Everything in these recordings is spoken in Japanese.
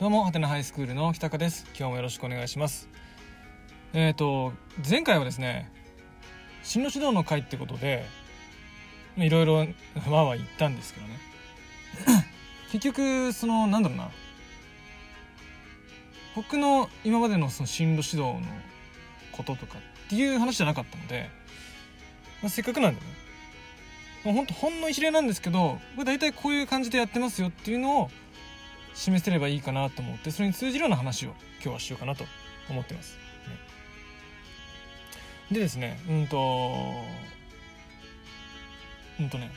どうも、はてなハイスクールの北川です。今日もよろしくお願いします。えっ、ー、と、前回はですね、進路指導の会ってことで、いろいろ わーわー言ったんですけどね。結局、その、なんだろうな。僕の今までのその進路指導のこととかっていう話じゃなかったので、まあ、せっかくなんでね、もうほんとほんの一例なんですけど、僕大体こういう感じでやってますよっていうのを示せればいいかなと思ってそれに通じるような話を今日はしようかなと思ってます。ね、でですねうんとうんとね、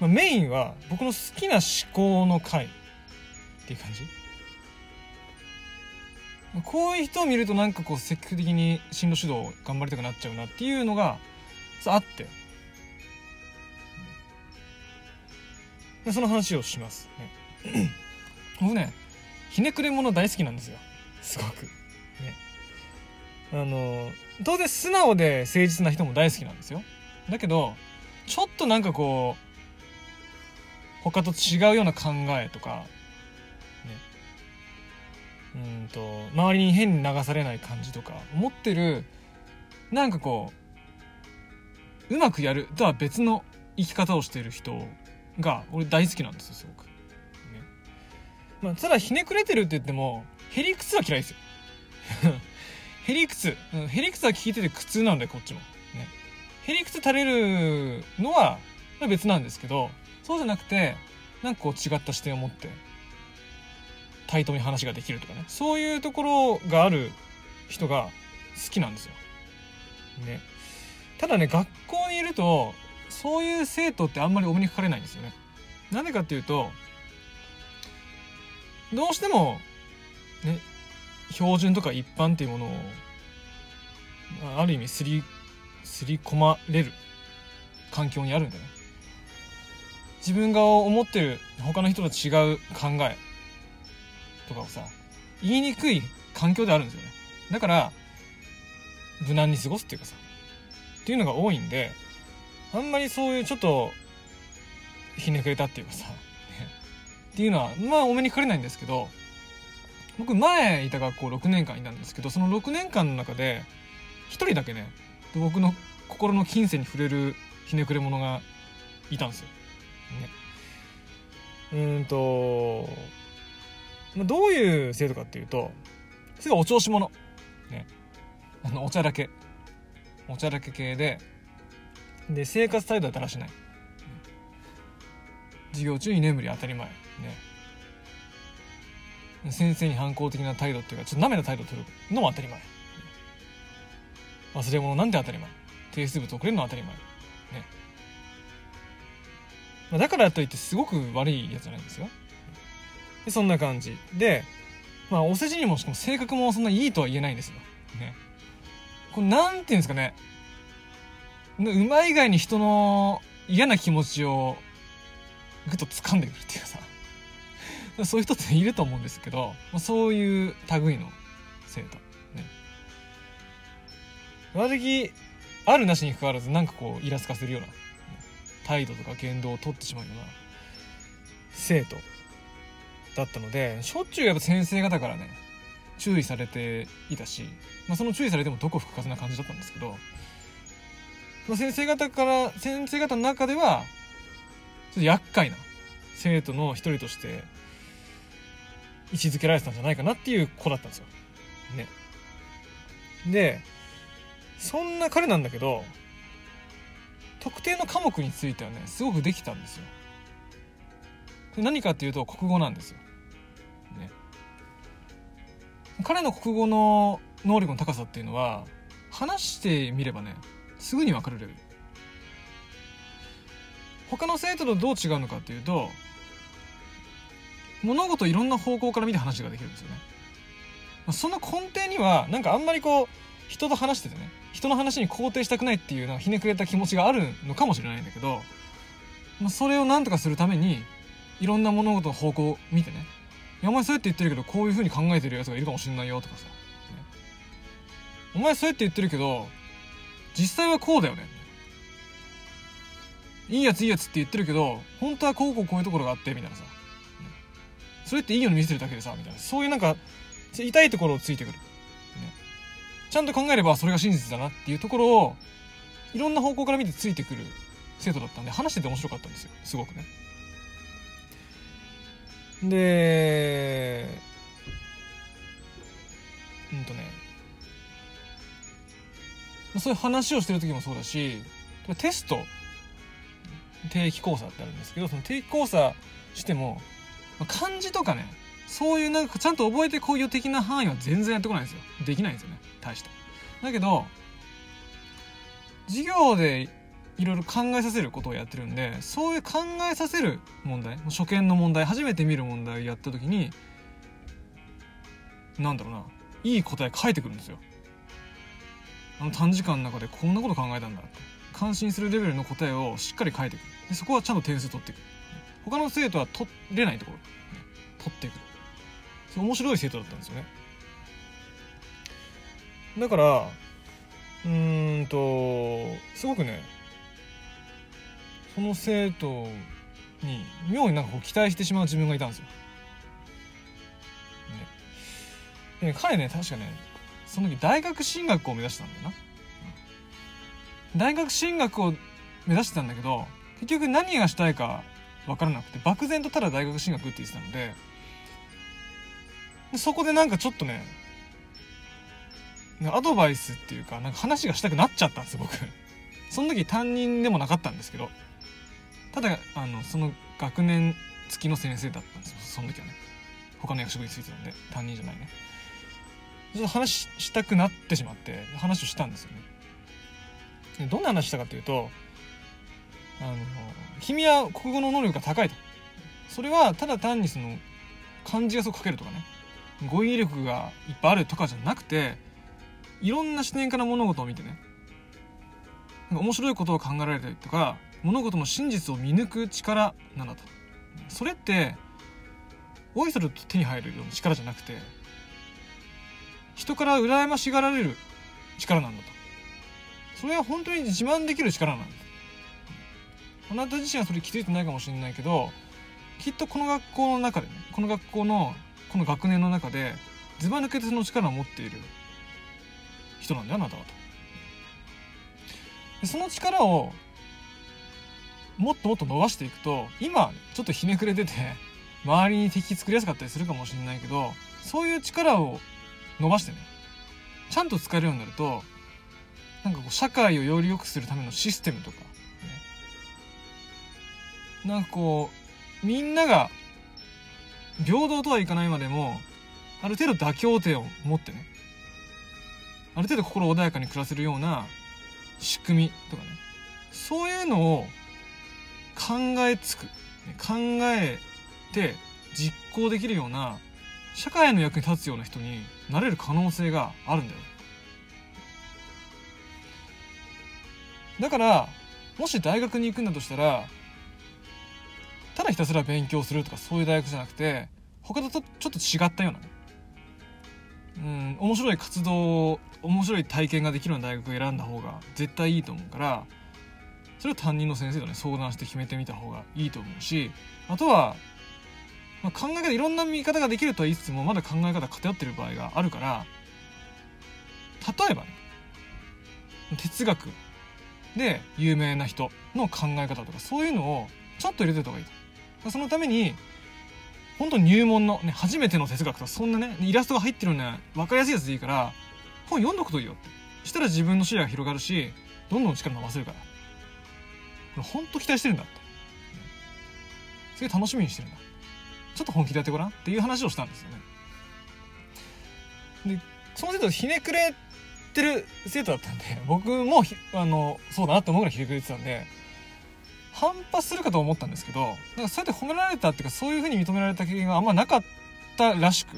まあ、メインは僕の好きな思考の回っていう感じ。こういう人を見るとなんかこう積極的に進路指導頑張りたくなっちゃうなっていうのがあって。でその話をします、ね。僕ねひねくれ者大好きなんですよ。すごく。ね。あの当然素直で誠実な人も大好きなんですよ。だけどちょっとなんかこう他と違うような考えとかね。うんと周りに変に流されない感じとか思ってるなんかこううまくやるとは別の生き方をしている人が俺大好きなんですよすごく。まあ、ただひねくれてるって言ってもへりくつは嫌いですよ へりくつ、へりくつは聞いてて苦痛なんだよこっちもねへりくつ垂れるのは別なんですけどそうじゃなくてなんかこう違った視点を持って対等に話ができるとかねそういうところがある人が好きなんですよ。ね。ただね学校にいるとそういう生徒ってあんまりお目にかかれないんですよね。なんでかっていうとどうしても、ね、標準とか一般っていうものを、ある意味すり、すり込まれる環境にあるんだよね。自分が思ってる他の人と違う考えとかをさ、言いにくい環境であるんですよね。だから、無難に過ごすっていうかさ、っていうのが多いんで、あんまりそういうちょっと、ひねくれたっていうかさ、っていうのは、まあ、お目にかかれないんですけど、僕、前いた学校6年間いたんですけど、その6年間の中で、1人だけね、僕の心の金銭に触れるひねくれ者がいたんですよ。ね。うんと、どういう生徒かっていうと、すごいお調子者。ね。あの、おちゃらけ。おちゃらけ系で、で、生活態度はだらしない。授業中に眠り当たり前。ね、先生に反抗的な態度っていうかちょっと舐めた態度を取るのも当たり前、忘れ物なんて当たり前。提出物をくれるのは当たり前。ね。ま、だからといってすごく悪いやつじゃないんですよ。でそんな感じ。でまあお世辞にもしかも性格もそんないいとは言えないんですよ。ね。これなんていうんですかね。うまい以外に人の嫌な気持ちをぐっと掴んでくるっていうさ そういう人っていると思うんですけど、そういう類の生徒。ね。悪気あるなしに関わらず、なんかこう、イラつかせるような、態度とか言動をとってしまうような生徒だったので、しょっちゅうやっぱ先生方からね、注意されていたし、まあ、その注意されてもどこ吹く風な感じだったんですけど、まあ、先生方から、先生方の中では、ちょっと厄介な生徒の一人として位置づけられてたんじゃないかなっていう子だったんですよ。ね。で、そんな彼なんだけど、特定の科目についてはね、すごくできたんですよ。何かっていうと国語なんですよ。ね。彼の国語の能力の高さっていうのは、話してみればね、すぐにわかるレベル。他の生徒とどう違うのかっていうと、物事いろんな方向から見て話ができるんですよね。その根底には、なんかあんまりこう、人と話しててね、人の話に肯定したくないっていうのはひねくれた気持ちがあるのかもしれないんだけど、まあ、それをなんとかするために、いろんな物事の方向を見てね、いや、お前そうやって言ってるけど、こういう風に考えてる奴がいるかもしれないよとかさ、お前そうやって言ってるけど、実際はこうだよね。いいやついいやつって言ってるけど、本当はこうこうこういうところがあって、みたいなさ。それっていいように見せてるだけでさみたいな。そういうなんか痛いところをついてくる、ちゃんと考えればそれが真実だなっていうところをいろんな方向から見てついてくる生徒だったんで話してて面白かったんですよ。すごくね。でうんとね。そういう話をしてる時もそうだしテスト定期考査ってあるんですけどその定期考査してもまあ漢字とかねそういうなんかちゃんと覚えてこういよ的な範囲は全然やってこないんですよ。できないんですよね。大して。だけど授業でいろいろ考えさせることをやってるんでそういう考えさせる問題初見の問題初めて見る問題をやった時になんだろうないい答え書いてくるんですよ。あの短時間の中でこんなこと考えたんだって。感心するレベルの答えをしっかり書いてくる。でそこはちゃんと点数取っていく。他の生徒は取れないところ、取っていく。面白い生徒だったんですよね。だからうんとすごくねその生徒に妙になんかこう期待してしまう自分がいたんですよ。ね、で彼ね確かねその時大学進学を目指してたんだよな。大学進学を目指してたんだけど結局何がしたいか分からなくて漠然とただ大学進学って言ってたのででそこでなんかちょっとねアドバイスっていうかなんか話がしたくなっちゃったんですよ僕。その時担任でもなかったんですけどただあのその学年付きの先生だったんですよその時はね。他の役職についてたんで担任じゃないね。ちょっと話したくなってしまって話をしたんですよね。どんな話したかっていうとあの君は国語の能力が高いと。それはただ単にその漢字がすごく書けるとかね。語彙力がいっぱいあるとかじゃなくていろんな視点から物事を見てね。面白いことを考えられたりとか物事の真実を見抜く力なんだと。それっておいそれと手に入るような力じゃなくて人から羨ましがられる力なんだと。それは本当に自慢できる力なんだあなた自身はそれ気づいてないかもしれないけどきっとこの学校の中でねこの学校のこの学年の中でずば抜けてその力を持っている人なんだよあなたはと。その力をもっともっと伸ばしていくと今ちょっとひねくれてて周りに敵作りやすかったりするかもしれないけどそういう力を伸ばしてねちゃんと使えるようになるとなんかこう社会をより良くするためのシステムとか、なんかこうみんなが平等とはいかないまでもある程度妥協点を持ってねある程度心穏やかに暮らせるような仕組みとかねそういうのを考えつく考えて実行できるような社会の役に立つような人になれる可能性があるんだよ。だからもし大学に行くんだとしたらただひたすら勉強するとかそういう大学じゃなくて他とちょっと違ったようなね。うん面白い活動面白い体験ができるような大学を選んだ方が絶対いいと思うからそれを担任の先生とね相談して決めてみた方がいいと思うしあとは、まあ、考え方いろんな見方ができるとは言いつつもまだ考え方偏ってる場合があるから例えばね哲学で有名な人の考え方とかそういうのをちょっと入れてた方がいいと。そのために本当入門の、ね、初めての哲学とかそんなねイラストが入ってるような分かりやすいやつでいいから本読んどくといいよって。したら自分の視野が広がるしどんどん力伸ばせるから。これ本当期待してるんだって。すげえ楽しみにしてるんだ。ちょっと本気でやってごらんっていう話をしたんですよね。でその生徒ひねくれてる生徒だったんで僕もあのそうだなって思うぐらいひねくれてたんで反発するかと思ったんですけどなんかそうやって褒められたっていうかそういうふうに認められた経験があんまなかったらしく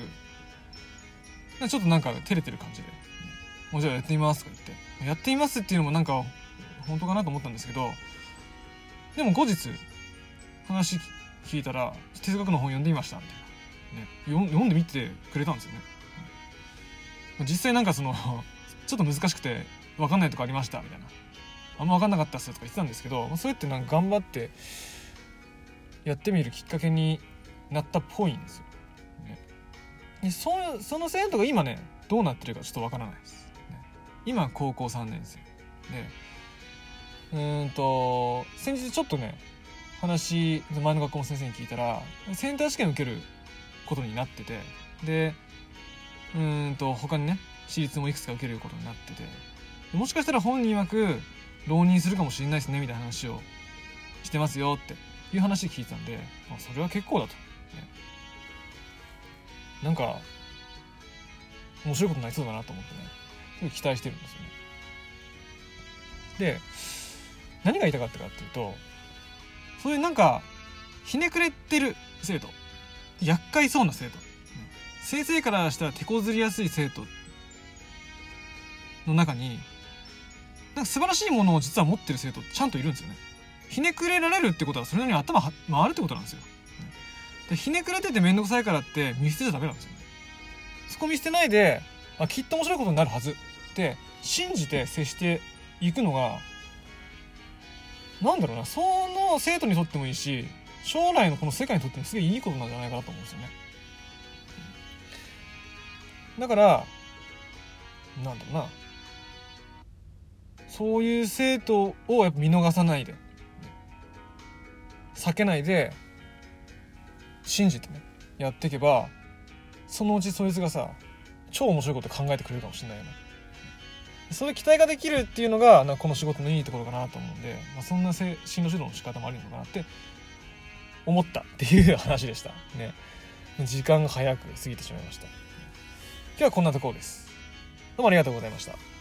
ちょっとなんか照れてる感じで「もうじゃあやってみます」とか言って。やってみますっていうのもなんか本当かなと思ったんですけどでも後日話聞いたら「哲学の本読んでみました」みたいな、ね、読んでみてくれたんですよね。実際なんかそのちょっと難しくて分かんないとこありましたみたいな。あんま分かんなかったっすとか言ってたんですけどそれってなんか頑張ってやってみるきっかけになったっぽいんですよね。でそその生徒が今ねどうなってるかちょっとわからないです、ね、今高校3年生で。うんと先日ちょっとね話前の学校の先生に聞いたらセンター試験受けることになっててでうんと他にね私立もいくつか受けることになっててもしかしたら本人曰く浪人するかもしれないですねみたいな話をしてますよっていう話聞いてたんで、あ、それは結構だと、ね、なんか面白いことになりそうだなと思ってね。すごい期待してるんですよね。で何が言いたかったかっていうとそういうなんかひねくれてる生徒厄介そうな生徒。先生からしたら手こずりやすい生徒の中になんか素晴らしいものを実は持ってる生徒ちゃんといるんですよね。ひねくれられるってことはそれなりに頭回るってことなんですよ。でひねくれてて面倒くさいからって見捨てちゃダメなんですよね。そこ見捨てないであきっと面白いことになるはずって信じて接していくのがなんだろうなその生徒にとってもいいし将来のこの世界にとってもすげえいいことなんじゃないかなと思うんですよね。だからなんだろうなそういう生徒をやっぱ見逃さないで。避けないで信じてねやっていけばそのうちそいつがさ超面白いこと考えてくれるかもしれないよね。それ期待ができるっていうのがなこの仕事のいいところかなと思うんで、まあ、そんな進路指導の仕方もあるのかなって思ったっていう話でした。ね。時間が早く過ぎてしまいました。今日はこんなところです。どうもありがとうございました。